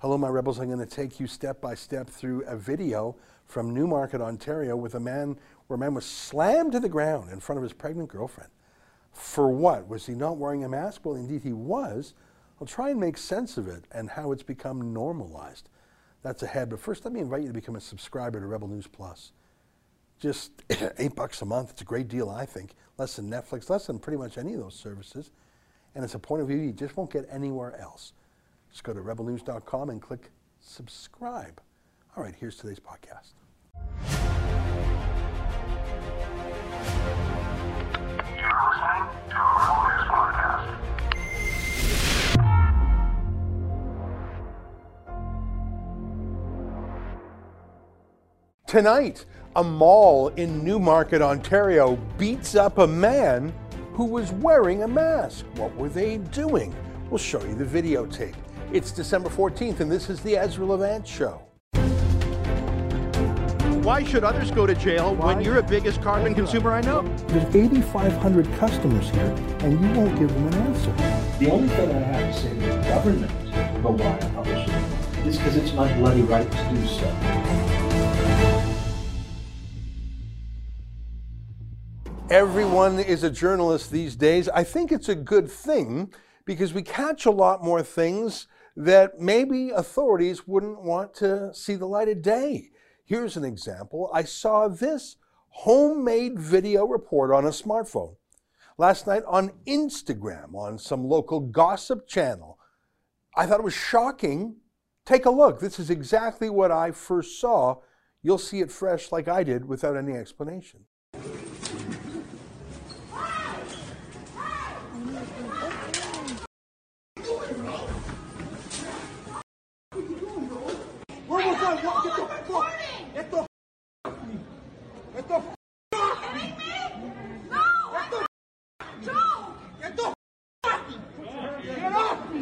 Hello, my rebels. I'm going to take you step by step through a video from Newmarket, Ontario, with a man where a man was slammed to the ground in front of his pregnant girlfriend. For what? Was he not wearing a mask? Well, indeed, he was. I'll try and make sense of it and how it's become normalized. That's ahead. But first, let me invite you to become a subscriber to Rebel News Plus. Just eight bucks a month. It's a great deal, I think. Less than Netflix, less than pretty much any of those services. And it's a point of view you just won't get anywhere else. Just go to rebelnews.com and click subscribe. All right, here's today's podcast. Podcast. Tonight, a mall in Newmarket, Ontario beats up a man who was wearing a mask. What were they doing? We'll show you the videotape. It's December 14th, and this is the Ezra Levant Show. Why should others go to jail when you're the biggest carbon consumer I know? There's 8,500 customers here, and you won't give them an answer. The only thing I have to say to the government about why I publish it is because it's my bloody right to do so. Everyone is a journalist these days. I think it's a good thing because we catch a lot more things that maybe authorities wouldn't want to see the light of day. Here's an example. I saw this homemade video report on a smartphone last night on Instagram on some local gossip channel. I thought it was shocking. Take a look. This is exactly what I first saw. You'll see it fresh like I did without any explanation. Get the off me! Get the me! No! Get the off!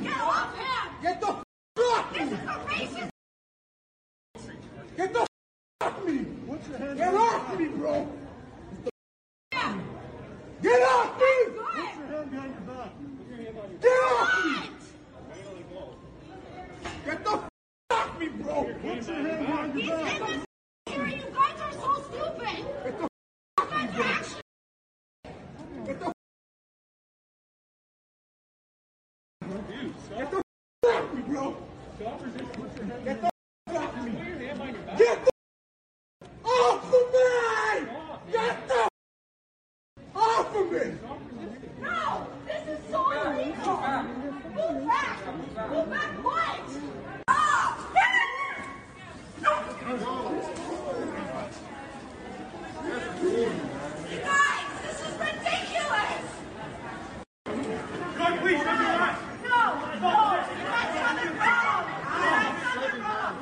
Get off him! Get the off me! the! Get off me, bro! Get off me! Get off me! Get the f- off me, bro! He's in this area. You guys are so stupid! Get the You guys are actually Get the f- Get the f- off me, bro! Get the f- off me! Get the f- off of me! Get the f- off of me! No! This is so illegal! Move back! Move back what? Oh! You guys, this is ridiculous! No! No! You guys have it wrong! You guys have it wrong!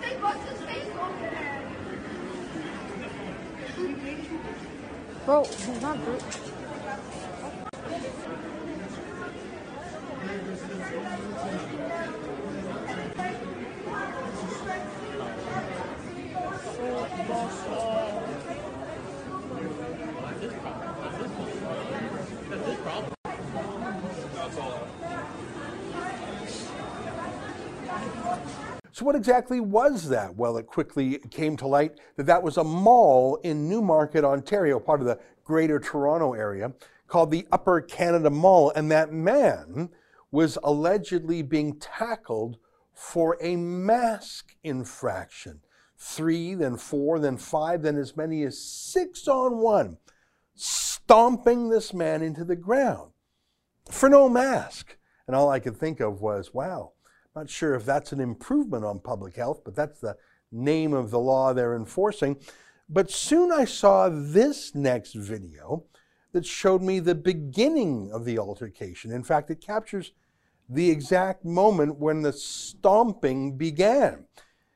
They bust his face open! Bro, he's not good. So, what exactly was that? Well, it quickly came to light that that was a mall in Newmarket, Ontario, part of the Greater Toronto area, called the Upper Canada Mall. And that man was allegedly being tackled for a mask infraction. Three, then four, then five, then as many as six on one, stomping this man into the ground for no mask. And all I could think of was, wow, not sure if that's an improvement on public health, but that's the name of the law they're enforcing. But soon I saw this next video that showed me the beginning of the altercation. In fact, it captures the exact moment when the stomping began.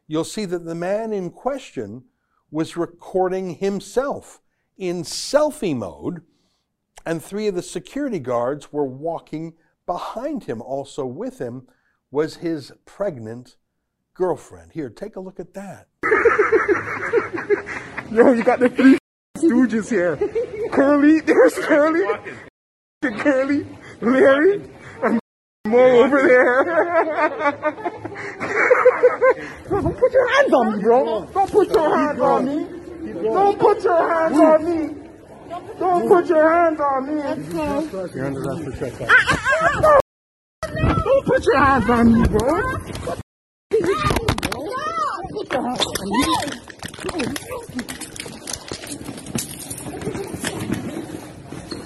You'll see that the man in question was recording himself in selfie mode, and three of the security guards were walking behind him. Also with him was his pregnant girlfriend. Here, take a look at that. Yo, you got the three stooges here. Curly, there's Curly. Curly, Larry, and Moe over there. Don't put your hands on me, bro. Don't put your hands on me. Don't put your hands on me. Don't put your hands on me. You're under arrest for trespass. Put your hands on me, bro.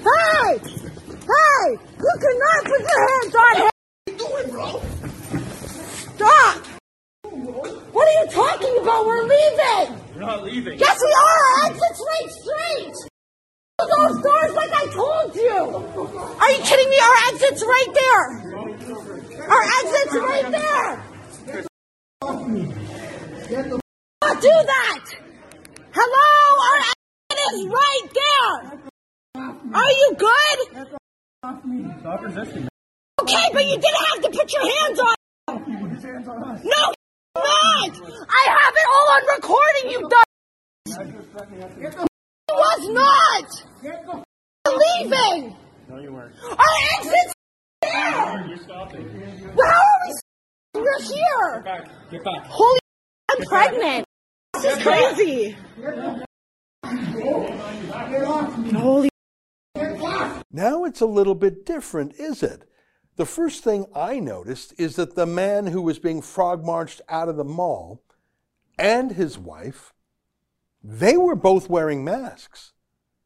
Hey! Hey! You cannot put your hands on him! What are you doing, bro? Stop! What are you talking about? We're leaving! We're not leaving. Yes, we are! Our exit's right straight! Those doors like I told you! Are you kidding me? Our exit's right there! Our exit's right there! Not do that! Hello? Our exit is right there! Are you good? Stop resisting. Okay, but you didn't have to put your hands on. No, not. I have it all on recording. You done. It was not. Leaving. No, you weren't. Our exit's. You're are we? We're here. Get back. Get back. Holy, I'm pregnant. This is crazy. Holy. Now it's a little bit different, is it? The first thing I noticed is that the man who was being frog marched out of the mall and his wife, they were both wearing masks.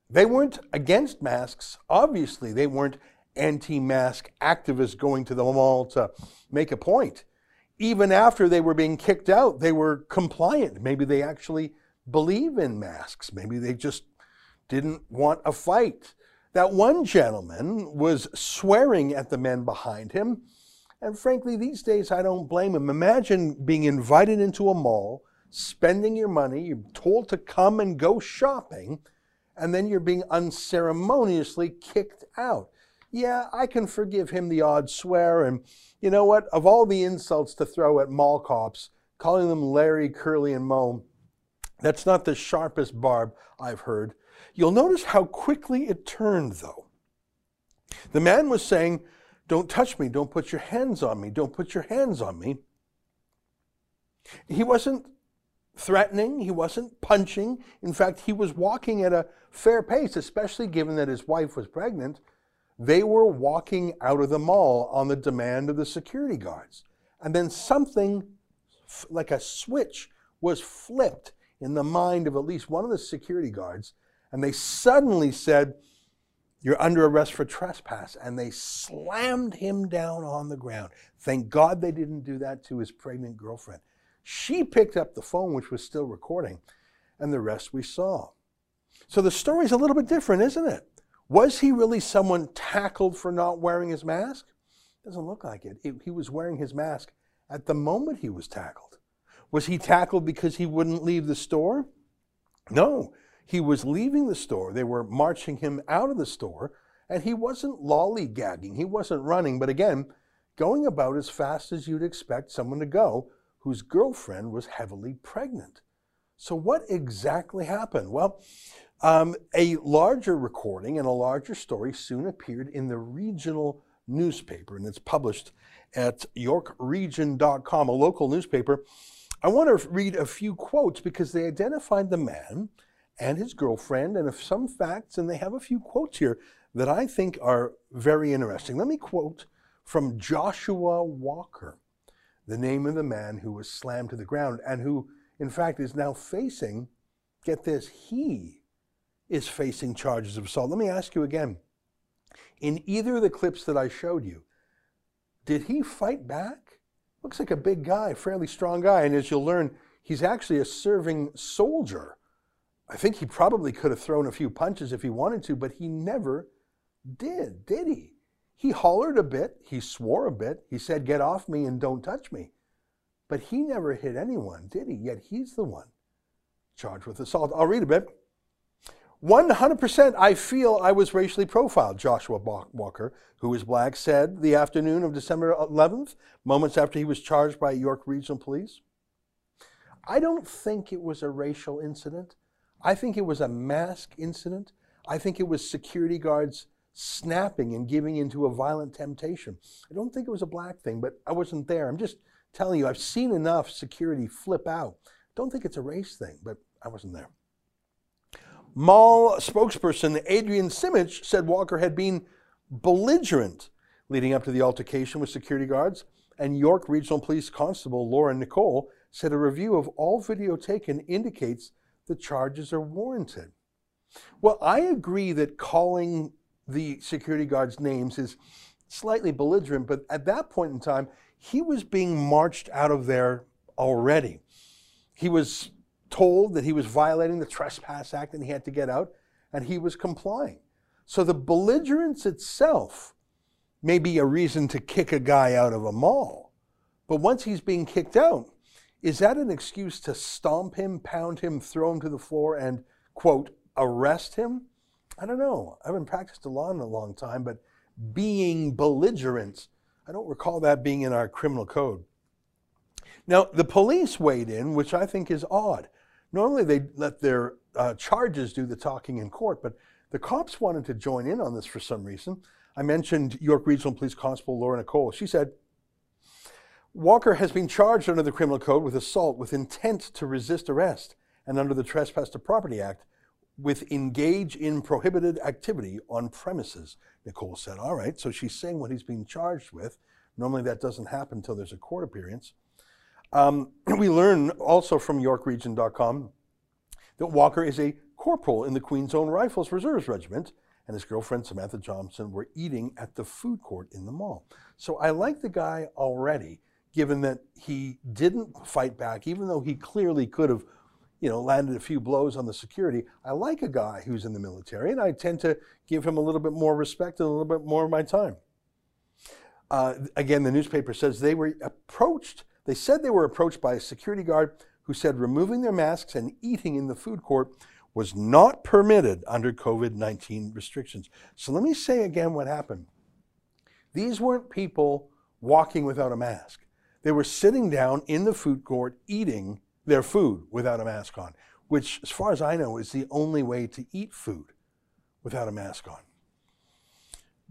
They weren't against masks. Obviously, they weren't anti mask activists going to the mall to make a point. Even after they were being kicked out, they were compliant. Maybe they actually believe in masks. Maybe they just didn't want a fight. That one gentleman was swearing at the men behind him. And frankly, these days, I don't blame him. Imagine being invited into a mall, spending your money, you're told to come and go shopping, and then you're being unceremoniously kicked out. Yeah, I can forgive him the odd swear. And you know what? Of all the insults to throw at mall cops, calling them Larry, Curly, and Moe, that's not the sharpest barb I've heard. You'll notice how quickly it turned, though. The man was saying, Don't touch me, don't put your hands on me, don't put your hands on me. He wasn't threatening, he wasn't punching. In fact, he was walking at a fair pace, especially given that his wife was pregnant. They were walking out of the mall on the demand of the security guards. And then something like a switch was flipped in the mind of at least one of the security guards and they suddenly said, You're under arrest for trespass. And they slammed him down on the ground. Thank God they didn't do that to his pregnant girlfriend. She picked up the phone, which was still recording, and the rest we saw. So the story's a little bit different, isn't it? Was he really someone tackled for not wearing his mask? Doesn't look like it. it. He was wearing his mask at the moment he was tackled. Was he tackled because he wouldn't leave the store? No. He was leaving the store. They were marching him out of the store, and he wasn't lollygagging. He wasn't running, but again, going about as fast as you'd expect someone to go whose girlfriend was heavily pregnant. So, what exactly happened? Well, um, a larger recording and a larger story soon appeared in the regional newspaper, and it's published at yorkregion.com, a local newspaper. I want to read a few quotes because they identified the man and his girlfriend and some facts, and they have a few quotes here that I think are very interesting. Let me quote from Joshua Walker, the name of the man who was slammed to the ground and who, in fact, is now facing, get this, he is facing charges of assault. Let me ask you again. In either of the clips that I showed you, did he fight back? Looks like a big guy, fairly strong guy, and as you'll learn, he's actually a serving soldier I think he probably could have thrown a few punches if he wanted to, but he never did, did he? He hollered a bit, he swore a bit, he said, Get off me and don't touch me. But he never hit anyone, did he? Yet he's the one charged with assault. I'll read a bit. 100% I feel I was racially profiled, Joshua Walker, who is black, said the afternoon of December 11th, moments after he was charged by York Regional Police. I don't think it was a racial incident. I think it was a mask incident. I think it was security guards snapping and giving into a violent temptation. I don't think it was a black thing, but I wasn't there. I'm just telling you, I've seen enough security flip out. Don't think it's a race thing, but I wasn't there. Mall spokesperson Adrian Simich said Walker had been belligerent leading up to the altercation with security guards, and York Regional Police Constable Laura Nicolle said a review of all video taken indicates the charges are warranted. Well, I agree that calling the security guards' names is slightly belligerent, but at that point in time, he was being marched out of there already. He was told that he was violating the Trespass Act and he had to get out, and he was complying. So the belligerence itself may be a reason to kick a guy out of a mall. But once he's being kicked out, is that an excuse to stomp him, pound him, throw him to the floor, and, quote, arrest him? I don't know. I haven't practiced the law in a long time, but being belligerent, I don't recall that being in our criminal code. Now, the police weighed in, which I think is odd. Normally, they let their uh, charges do the talking in court, but the cops wanted to join in on this for some reason. I mentioned York Regional Police Constable Laura Nicolle. She said, Walker has been charged under the Criminal Code with assault with intent to resist arrest and under the Trespass to Property Act with engage in prohibited activity on premises. Nicolle said, All right, so she's saying what he's being charged with. Normally that doesn't happen until there's a court appearance. Um, we learn also from YorkRegion.com that Walker is a corporal in the Queen's Own Rifles Reserves Regiment and his girlfriend Samantha Johnson were eating at the food court in the mall. So I like the guy already, given that he didn't fight back, even though he clearly could have, you know, landed a few blows on the security. I like a guy who's in the military, and I tend to give him a little bit more respect and a little bit more of my time. Uh, again, the newspaper says they were approached. They said they were approached by a security guard who said removing their masks and eating in the food court was not permitted under COVID 19 restrictions. So let me say again what happened. These weren't people walking without a mask. They were sitting down in the food court eating their food without a mask on, which, as far as I know, is the only way to eat food without a mask on.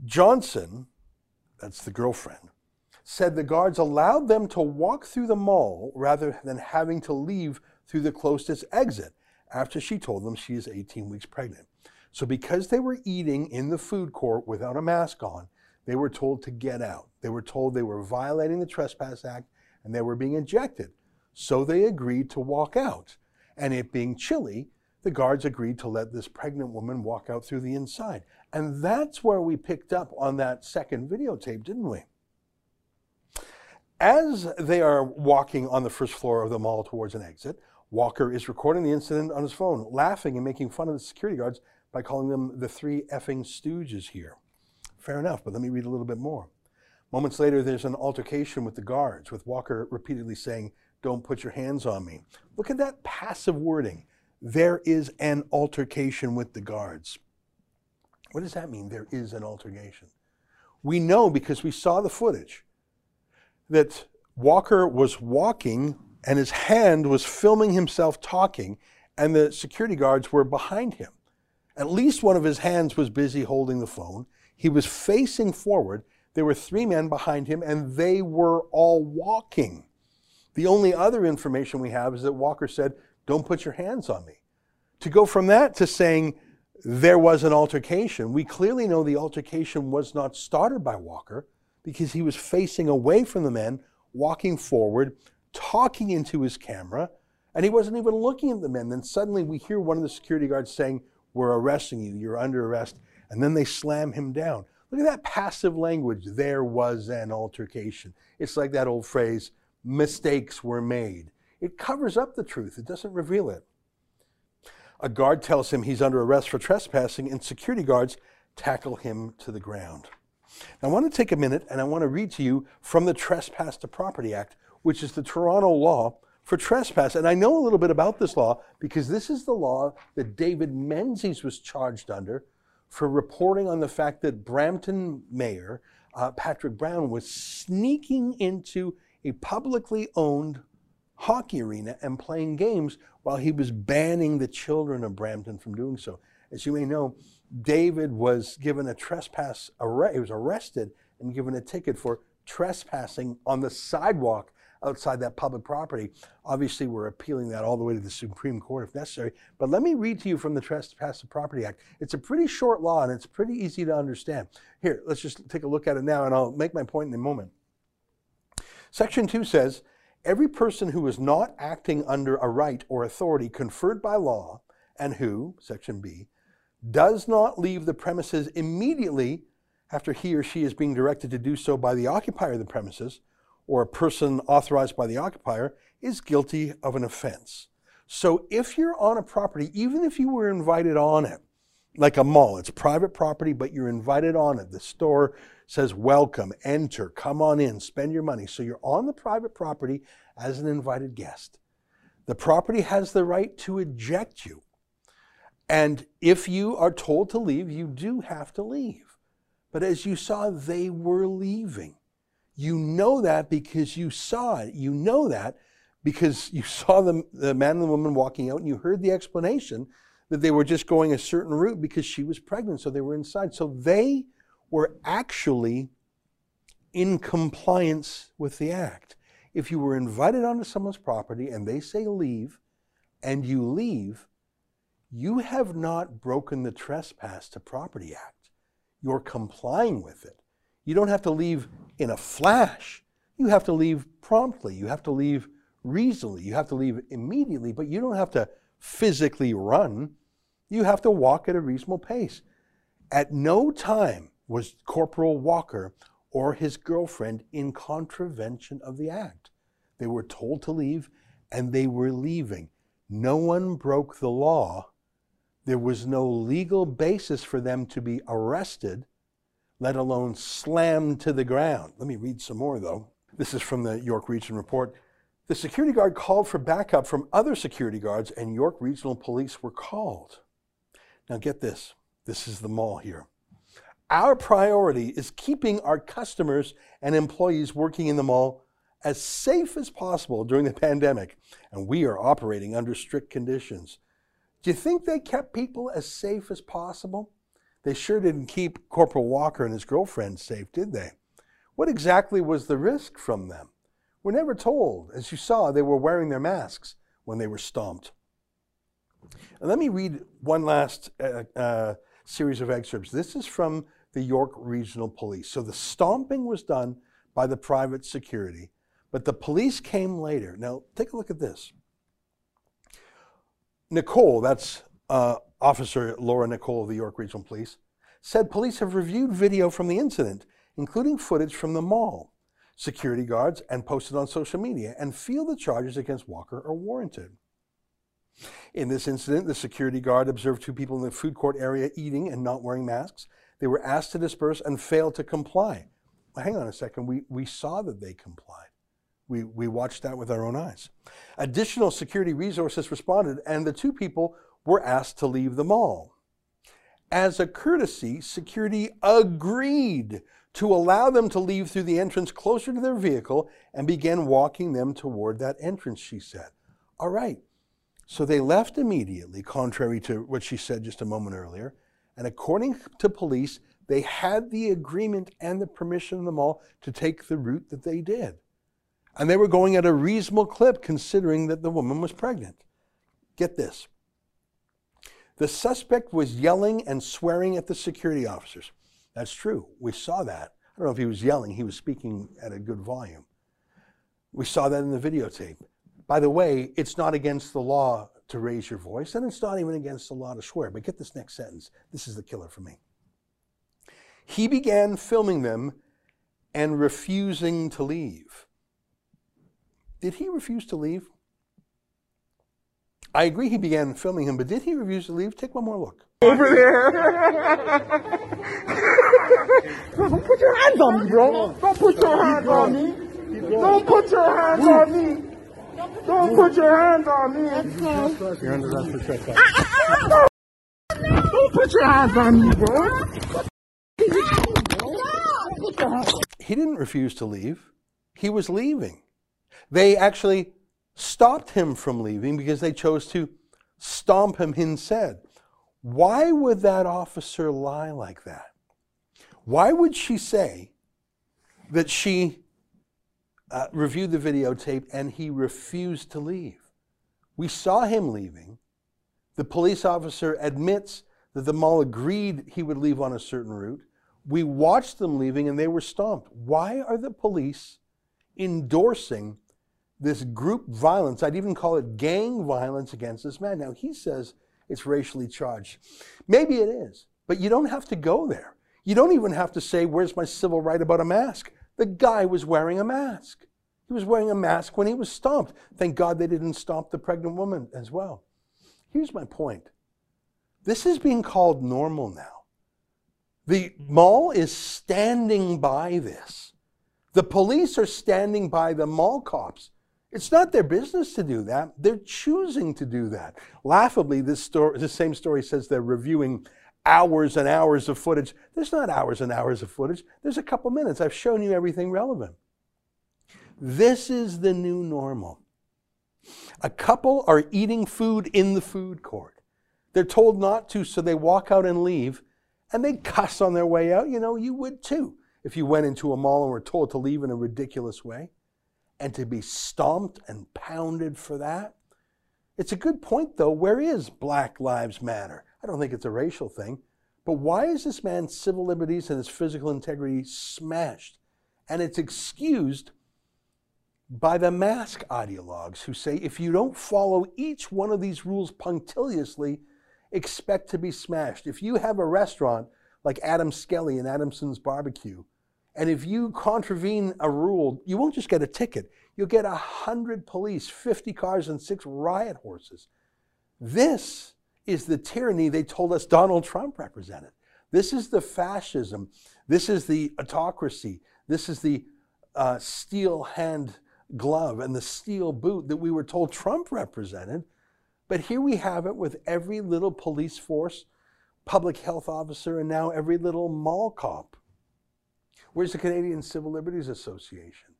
Johnson, that's the girlfriend, said the guards allowed them to walk through the mall rather than having to leave through the closest exit after she told them she is 18 weeks pregnant. So, because they were eating in the food court without a mask on, they were told to get out. They were told they were violating the Trespass Act and they were being ejected. So, they agreed to walk out. And it being chilly, the guards agreed to let this pregnant woman walk out through the inside. And that's where we picked up on that second videotape, didn't we? As they are walking on the first floor of the mall towards an exit, Walker is recording the incident on his phone, laughing and making fun of the security guards by calling them the three effing stooges here. Fair enough, but let me read a little bit more. Moments later, there's an altercation with the guards, with Walker repeatedly saying, Don't put your hands on me. Look at that passive wording. There is an altercation with the guards. What does that mean? There is an altercation. We know because we saw the footage that Walker was walking and his hand was filming himself talking, and the security guards were behind him. At least one of his hands was busy holding the phone. He was facing forward. There were three men behind him, and they were all walking. The only other information we have is that Walker said, Don't put your hands on me. To go from that to saying there was an altercation, we clearly know the altercation was not started by Walker because he was facing away from the men, walking forward, talking into his camera, and he wasn't even looking at the men. Then suddenly we hear one of the security guards saying, We're arresting you, you're under arrest. And then they slam him down. Look at that passive language. There was an altercation. It's like that old phrase, mistakes were made. It covers up the truth, it doesn't reveal it. A guard tells him he's under arrest for trespassing, and security guards tackle him to the ground. Now, I want to take a minute and I want to read to you from the Trespass to Property Act, which is the Toronto law for trespass. And I know a little bit about this law because this is the law that David Menzies was charged under for reporting on the fact that Brampton Mayor uh, Patrick Brown was sneaking into a publicly owned hockey arena and playing games while he was banning the children of Brampton from doing so. As you may know, David was given a trespass arrest. He was arrested and given a ticket for trespassing on the sidewalk outside that public property. Obviously, we're appealing that all the way to the Supreme Court if necessary. But let me read to you from the Trespass of Property Act. It's a pretty short law and it's pretty easy to understand. Here, let's just take a look at it now and I'll make my point in a moment. Section 2 says every person who is not acting under a right or authority conferred by law and who, section B, does not leave the premises immediately after he or she is being directed to do so by the occupier of the premises or a person authorized by the occupier is guilty of an offense. So if you're on a property, even if you were invited on it, like a mall, it's private property, but you're invited on it. The store says, Welcome, enter, come on in, spend your money. So you're on the private property as an invited guest. The property has the right to eject you. And if you are told to leave, you do have to leave. But as you saw, they were leaving. You know that because you saw it. You know that because you saw the, the man and the woman walking out and you heard the explanation that they were just going a certain route because she was pregnant, so they were inside. So they were actually in compliance with the act. If you were invited onto someone's property and they say leave, and you leave, you have not broken the Trespass to Property Act. You're complying with it. You don't have to leave in a flash. You have to leave promptly. You have to leave reasonably. You have to leave immediately, but you don't have to physically run. You have to walk at a reasonable pace. At no time was Corporal Walker or his girlfriend in contravention of the act. They were told to leave and they were leaving. No one broke the law. There was no legal basis for them to be arrested, let alone slammed to the ground. Let me read some more, though. This is from the York Region Report. The security guard called for backup from other security guards, and York Regional Police were called. Now, get this this is the mall here. Our priority is keeping our customers and employees working in the mall as safe as possible during the pandemic, and we are operating under strict conditions. Do you think they kept people as safe as possible? They sure didn't keep Corporal Walker and his girlfriend safe, did they? What exactly was the risk from them? We're never told. As you saw, they were wearing their masks when they were stomped. And let me read one last uh, uh, series of excerpts. This is from the York Regional Police. So the stomping was done by the private security, but the police came later. Now, take a look at this. Nicolle, that's uh, Officer Laura Nicolle of the York Regional Police, said police have reviewed video from the incident, including footage from the mall, security guards, and posted on social media, and feel the charges against Walker are warranted. In this incident, the security guard observed two people in the food court area eating and not wearing masks. They were asked to disperse and failed to comply. Well, hang on a second. We, we saw that they complied. We, we watched that with our own eyes. Additional security resources responded, and the two people were asked to leave the mall. As a courtesy, security agreed to allow them to leave through the entrance closer to their vehicle and began walking them toward that entrance, she said. All right. So they left immediately, contrary to what she said just a moment earlier. And according to police, they had the agreement and the permission of the mall to take the route that they did. And they were going at a reasonable clip considering that the woman was pregnant. Get this. The suspect was yelling and swearing at the security officers. That's true. We saw that. I don't know if he was yelling, he was speaking at a good volume. We saw that in the videotape. By the way, it's not against the law to raise your voice, and it's not even against the law to swear. But get this next sentence. This is the killer for me. He began filming them and refusing to leave. Did he refuse to leave? I agree he began filming him, but did he refuse to leave? Take one more look. Over there. Don't put your hands on me, bro. Don't put your hands on me. Don't put your hands on me. Don't put your hands on me. You're under arrest for trespass. Ah, ah, ah, Don't put your hands on me, bro. He didn't refuse to leave. He was leaving. They actually stopped him from leaving because they chose to stomp him instead. Why would that officer lie like that? Why would she say that she uh, reviewed the videotape and he refused to leave? We saw him leaving. The police officer admits that the mall agreed he would leave on a certain route. We watched them leaving and they were stomped. Why are the police endorsing this group violence? I'd even call it gang violence against this man. Now, he says it's racially charged. Maybe it is, but you don't have to go there. You don't even have to say, Where's my civil right about a mask? The guy was wearing a mask. He was wearing a mask when he was stomped. Thank God they didn't stomp the pregnant woman as well. Here's my point this is being called normal now. The mm-hmm. mall is standing by this. The police are standing by the mall cops. It's not their business to do that. They're choosing to do that. Laughably, this story, the same story says they're reviewing hours and hours of footage. There's not hours and hours of footage. There's a couple minutes. I've shown you everything relevant. This is the new normal. A couple are eating food in the food court. They're told not to, so they walk out and leave, and they cuss on their way out. You know, you would too if you went into a mall and were told to leave in a ridiculous way. And to be stomped and pounded for that. It's a good point, though. Where is Black Lives Matter? I don't think it's a racial thing. But why is this man's civil liberties and his physical integrity smashed? And it's excused by the mask ideologues who say if you don't follow each one of these rules punctiliously, expect to be smashed. If you have a restaurant like Adam Skelly and Adamson's Barbecue, and if you contravene a rule, you won't just get a ticket, you'll get a hundred police, 50 cars, and six riot horses. This is the tyranny they told us Donald Trump represented. This is the fascism. This is the autocracy. This is the uh, steel hand glove and the steel boot that we were told Trump represented. But here we have it with every little police force, public health officer, and now every little mall cop. Where's the Canadian Civil Liberties Association?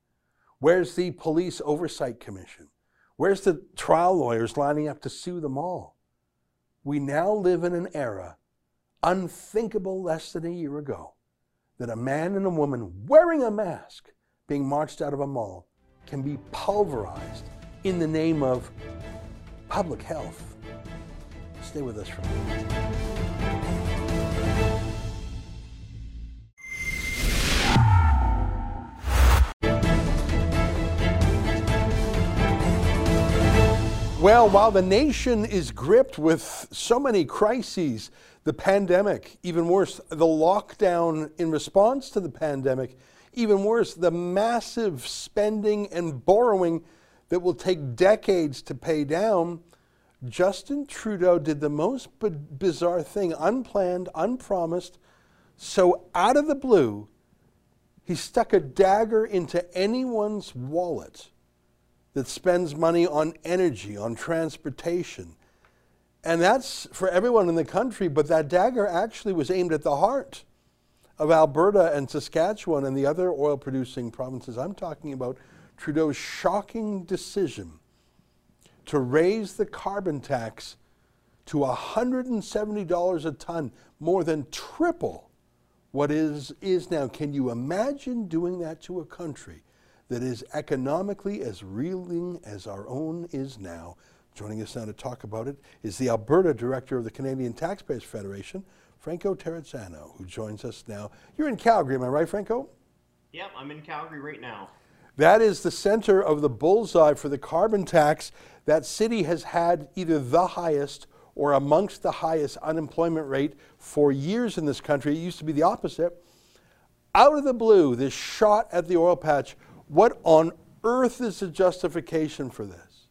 Where's the Police Oversight Commission? Where's the trial lawyers lining up to sue them all? We now live in an era unthinkable less than a year ago that a man and a woman wearing a mask being marched out of a mall can be pulverized in the name of public health. Stay with us for a minute. Well, while the nation is gripped with so many crises, the pandemic, even worse, the lockdown in response to the pandemic, even worse, the massive spending and borrowing that will take decades to pay down, Justin Trudeau did the most bizarre thing, unplanned, unpromised. So, out of the blue, he stuck a dagger into anyone's wallet that spends money on energy, on transportation. And that's for everyone in the country, but that dagger actually was aimed at the heart of Alberta and Saskatchewan and the other oil producing provinces I'm talking about Trudeau's shocking decision to raise the carbon tax to $170 a ton, more than triple what is, is now. Can you imagine doing that to a country that is economically as reeling as our own is now? Joining us now to talk about it is the Alberta Director of the Canadian Taxpayers Federation, Franco Terrazzano, who joins us now. You're in Calgary, am I right, Franco? Yep, I'm in Calgary right now. That is the center of the bullseye for the carbon tax. That city has had either the highest or amongst the highest unemployment rate for years in this country. It used to be the opposite. Out of the blue, this shot at the oil patch, what on earth is the justification for this?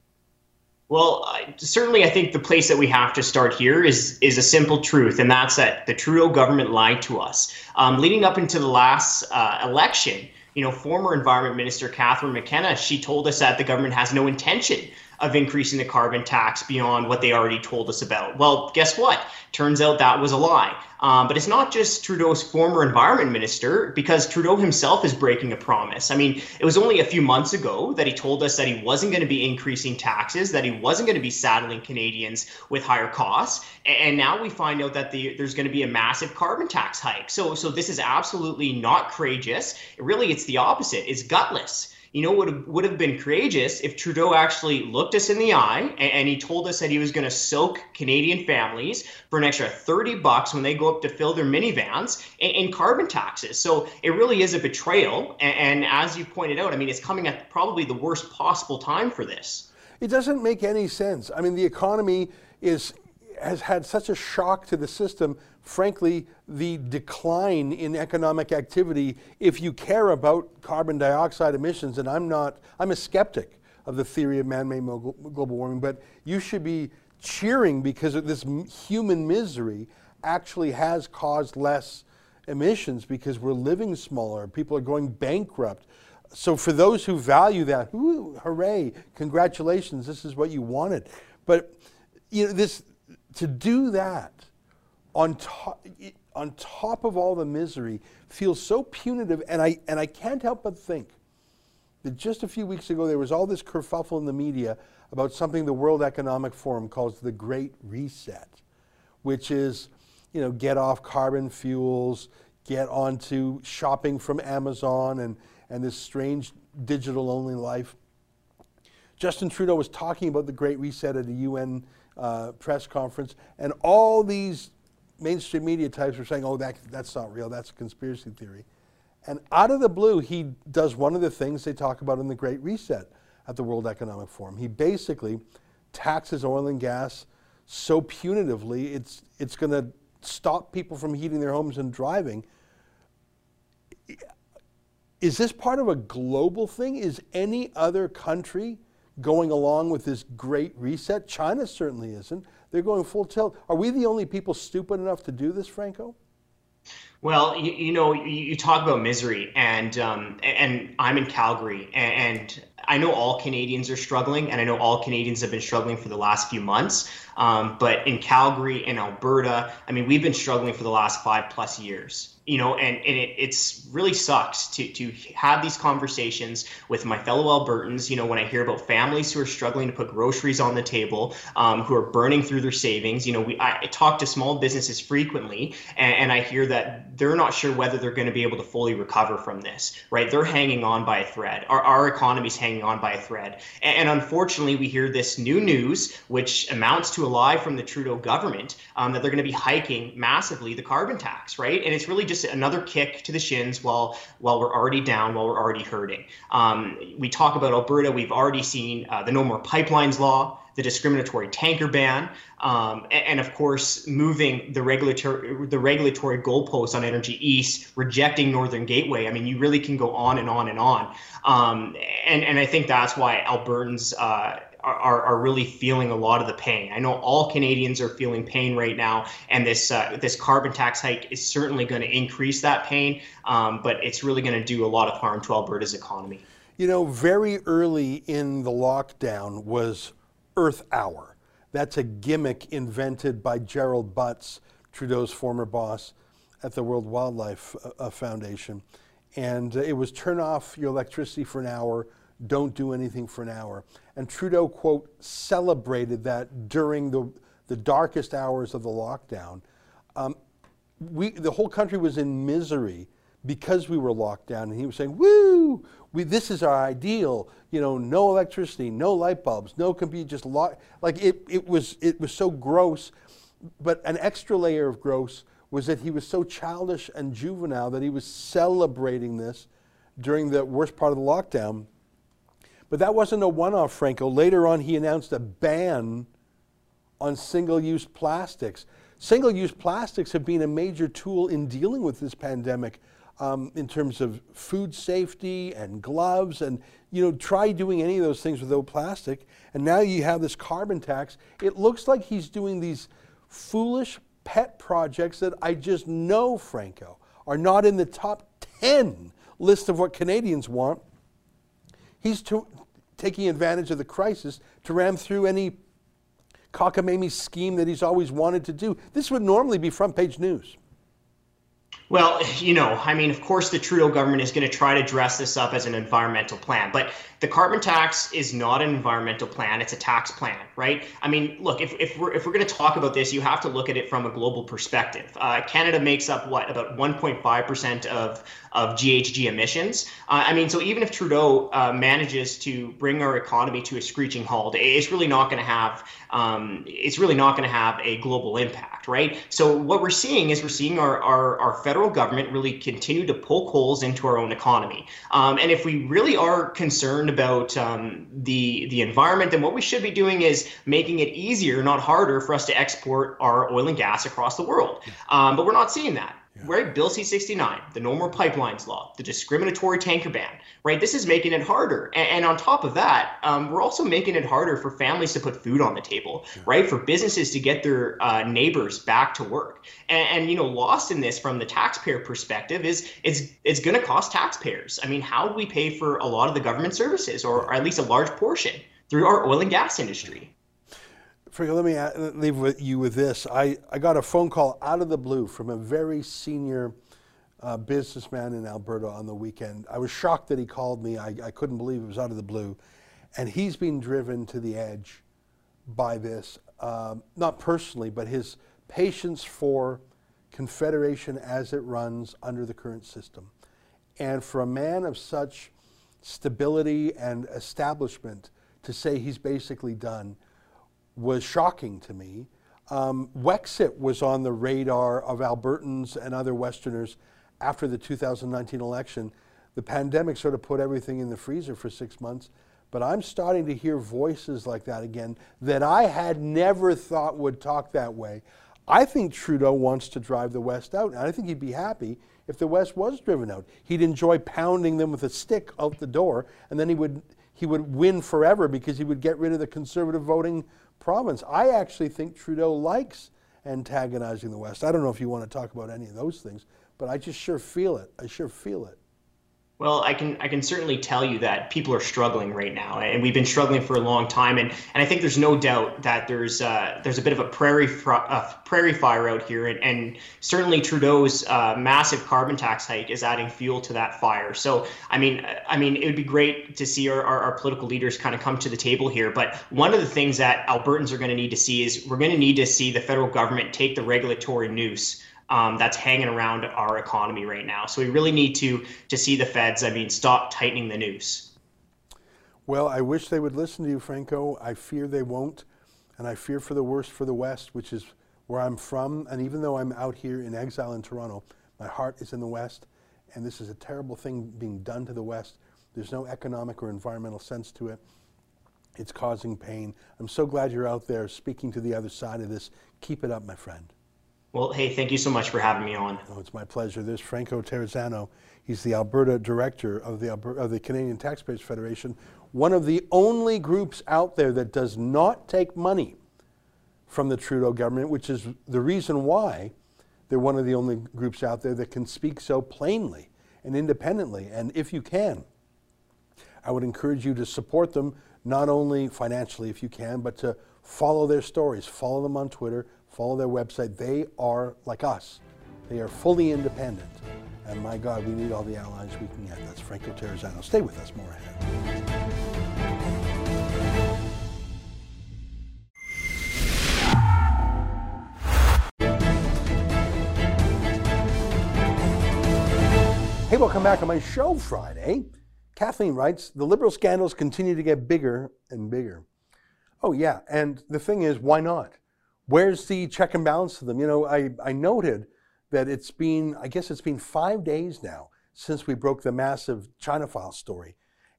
Well, I, certainly, I think the place that we have to start here is is a simple truth, and that's that the Trudeau government lied to us. Um, leading up into the last uh, election, you know, former Environment Minister Catherine McKenna, she told us that the government has no intention of increasing the carbon tax beyond what they already told us about. Well, guess what? Turns out that was a lie. Um, but it's not just Trudeau's former environment minister, because Trudeau himself is breaking a promise. I mean, it was only a few months ago that he told us that he wasn't going to be increasing taxes, that he wasn't going to be saddling Canadians with higher costs, and now we find out that the, there's going to be a massive carbon tax hike. So, so this is absolutely not courageous. Really, it's the opposite. It's gutless you know what would have been courageous if Trudeau actually looked us in the eye and, and he told us that he was going to soak Canadian families for an extra 30 bucks when they go up to fill their minivans in, in carbon taxes. So it really is a betrayal. And, and as you pointed out, I mean, it's coming at probably the worst possible time for this. It doesn't make any sense. I mean, the economy is has had such a shock to the system. Frankly, the decline in economic activity, if you care about carbon dioxide emissions, and I'm not, I'm a skeptic of the theory of man made global warming, but you should be cheering because this human misery actually has caused less emissions because we're living smaller, people are going bankrupt. So, for those who value that, hooray, congratulations, this is what you wanted. But you know, this to do that on top, on top of all the misery feels so punitive. And I, and I can't help but think that just a few weeks ago there was all this kerfuffle in the media about something the World Economic Forum calls the Great Reset, which is, you know, get off carbon fuels, get onto shopping from Amazon and, and this strange digital only life. Justin Trudeau was talking about the Great Reset at a UN uh, press conference, and all these mainstream media types were saying, "Oh, that, that's not real. That's a conspiracy theory." And out of the blue, he does one of the things they talk about in the Great Reset at the World Economic Forum. He basically taxes oil and gas so punitively, it's it's going to stop people from heating their homes and driving. Is this part of a global thing? Is any other country going along with this great reset. China certainly isn't. They're going full tilt. Are we the only people stupid enough to do this, Franco? Well, you, you know, you, talk about misery, and um, and I'm in Calgary, and I know all Canadians are struggling, and I know all Canadians have been struggling for the last few months. Um, but in Calgary and Alberta, I mean, we've been struggling for the last five plus years you know, and, and it it's really sucks to to have these conversations with my fellow Albertans. You know, when I hear about families who are struggling to put groceries on the table, um, who are burning through their savings. You know, we I, talk to small businesses frequently, and, and I hear that they're not sure whether they're going to be able to fully recover from this. Right? They're hanging on by a thread. Our our economy's hanging on by a thread, and, unfortunately, we hear this new news, which amounts to a lie from the Trudeau government, um, that they're going to be hiking massively the carbon tax. Right? And it's really just just another kick to the shins while while we're already down, while we're already hurting. Um, we talk about Alberta. We've already seen uh, the No More Pipelines law, the discriminatory tanker ban, um, and, and, of course moving the regulatory the regulatory goalposts on energy east, rejecting Northern Gateway. I mean, you really can go on and on and on. Um, and and I think that's why Albertans. Uh, are, are really feeling a lot of the pain. I know all Canadians are feeling pain right now, and this uh, this carbon tax hike is certainly going to increase that pain, um, but it's really going to do a lot of harm to Alberta's economy. You know, very early in the lockdown was Earth Hour. That's a gimmick invented by Gerald Butts, Trudeau's former boss at the World Wildlife uh, uh Foundation. And uh, it was turn off your electricity for an hour, don't do anything for an hour. And Trudeau, quote, celebrated that during the, the darkest hours of the lockdown. Um, we, the whole country was in misery because we were locked down. And he was saying, woo, we, this is our ideal. You know, no electricity, no light bulbs, no computer, just lock. Like it, it, was, it was so gross. But an extra layer of gross was that he was so childish and juvenile that he was celebrating this during the worst part of the lockdown but that wasn't a one off, Franco. Later on, he announced a ban on single use plastics. Single use plastics have been a major tool in dealing with this pandemic. Um, in terms of food safety and gloves and you know try doing any of those things without plastic and now you have this carbon tax it looks like he's doing these foolish pet projects that i just know franco are not in the top 10 list of what canadians want he's taking advantage of the crisis to ram through any cockamamie scheme that he's always wanted to do. This would normally be front page news. Well, you know, I mean, of course, the Trudeau government is going to try to dress this up as an environmental plan, but the carbon tax is not an environmental plan; it's a tax plan, right? I mean, look, if, if we're if we're going to talk about this, you have to look at it from a global perspective. Uh, Canada makes up what about 1.5 percent of of GHG emissions. Uh, I mean, so even if Trudeau uh, manages to bring our economy to a screeching halt, it's really not going to have um, it's really not going to have a global impact, right? So what we're seeing is we're seeing our our, our federal government really continue to poke holes into our own economy. Um, and if we really are concerned about um, the the environment, then what we should be doing is making it easier, not harder, for us to export our oil and gas across the world. Um, but we're not seeing that right? Bill C 69, the No More Pipelines Law, the discriminatory tanker ban, right? This is making it harder. And, and on top of that, um, we're also making it harder for families to put food on the table, right? For businesses to get their uh, neighbors back to work. And, and, you know, lost in this from the taxpayer perspective is it's, it's going to cost taxpayers. I mean, how do we pay for a lot of the government services, or, or at least a large portion, through our oil and gas industry? Let me leave with you with this. I, I got a phone call out of the blue from a very senior uh, businessman in Alberta on the weekend. I was shocked that he called me. I, I couldn't believe it was out of the blue. And he's been driven to the edge by this, um, not personally, but his patience for Confederation as it runs under the current system. And for a man of such stability and establishment to say he's basically done was shocking to me. Um, Wexit was on the radar of Albertans and other Westerners after the 2019 election. The pandemic sort of put everything in the freezer for six months, but I'm starting to hear voices like that again that I had never thought would talk that way. I think Trudeau wants to drive the West out, and I think he'd be happy if the West was driven out. He'd enjoy pounding them with a stick out the door, and then he would he would win forever because he would get rid of the conservative voting province. I actually think Trudeau likes antagonizing the West. I don't know if you want to talk about any of those things, but I just sure feel it. I sure feel it. Well, I can I can certainly tell you that people are struggling right now, and we've been struggling for a long time. And, and I think there's no doubt that there's uh, there's a bit of a prairie fr- prairie fire out here, and, and certainly Trudeau's uh, massive carbon tax hike is adding fuel to that fire. So I mean I mean it would be great to see our, our, our political leaders kind of come to the table here. But one of the things that Albertans are going to need to see is we're going to need to see the federal government take the regulatory noose um, that's hanging around our economy right now. So we really need to to see the feds. I mean, stop tightening the noose. Well, I wish they would listen to you, Franco. I fear they won't, and I fear for the worst for the West, which is where I'm from. And even though I'm out here in exile in Toronto, my heart is in the West, and this is a terrible thing being done to the West. There's no economic or environmental sense to it. It's causing pain. I'm so glad you're out there speaking to the other side of this. Keep it up, my friend. Well, hey, thank you so much for having me on. Oh, it's my pleasure. There's Franco Terrazzano. He's the Alberta director of the, of the Canadian Taxpayers Federation, one of the only groups out there that does not take money from the Trudeau government, which is the reason why they're one of the only groups out there that can speak so plainly and independently. And if you can, I would encourage you to support them, not only financially if you can, but to follow their stories, follow them on Twitter, follow their website. They are like us. They are fully independent. And my God, we need all the allies we can get. That's Franco Terrazzano. Stay with us, more ahead. Hey, welcome back on my show Friday. Kathleen writes The liberal scandals continue to get bigger and bigger. Oh, yeah. And the thing is, why not? Where's the check and balance to them? You know, I, I noted that it's been, I guess it's been five days now since we broke the massive China file story.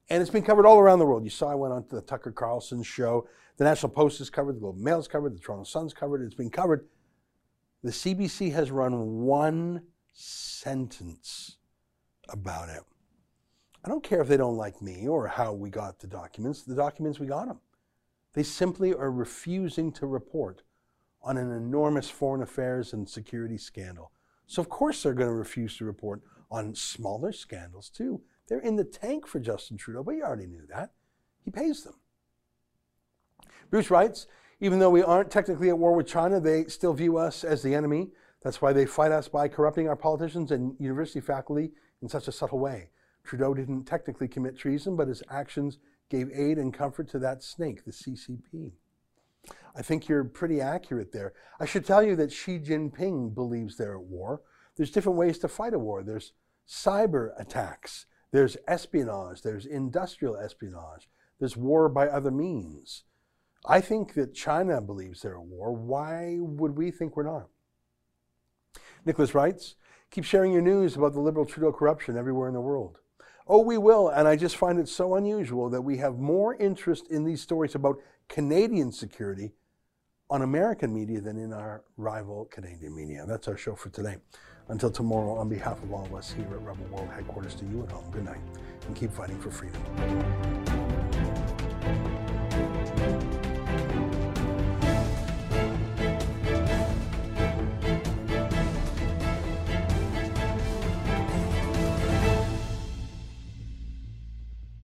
And it's been covered all around the world. You saw I went on to the Tucker Carlson show. The National Post is covered, the Globe Mail is covered, the Toronto Sun's covered. It's been covered. The CBC has run one sentence about it. I don't care if they don't like me or how we got the documents. The documents, we got them. They simply are refusing to report on an enormous foreign affairs and security scandal. So, of course, they're going to refuse to report on smaller scandals, too. They're in the tank for Justin Trudeau, but you already knew that. he pays them. Bruce writes, even though we aren't technically at war with China, they still view us as the enemy. That's why they fight us by corrupting our politicians and university faculty in such a subtle way. Trudeau didn't technically commit treason, but his actions gave aid and comfort to that snake, the CCP. I think you're pretty accurate there. I should tell you that Xi Jinping believes they're at war. There's different ways to fight a war. There's cyber attacks, there's espionage, there's industrial espionage, there's war by other means. I think that China believes they're at war. Why would we think we're not? Nicholas writes, keep sharing your news about the liberal Trudeau corruption everywhere in the world. Oh, we will, and I just find it so unusual that we have more interest in these stories about Canadian security on American media than in our rival Canadian media. That's our show for today. Until tomorrow, on behalf of all of us here at Rebel World Headquarters to you at home, good night, and keep fighting for freedom.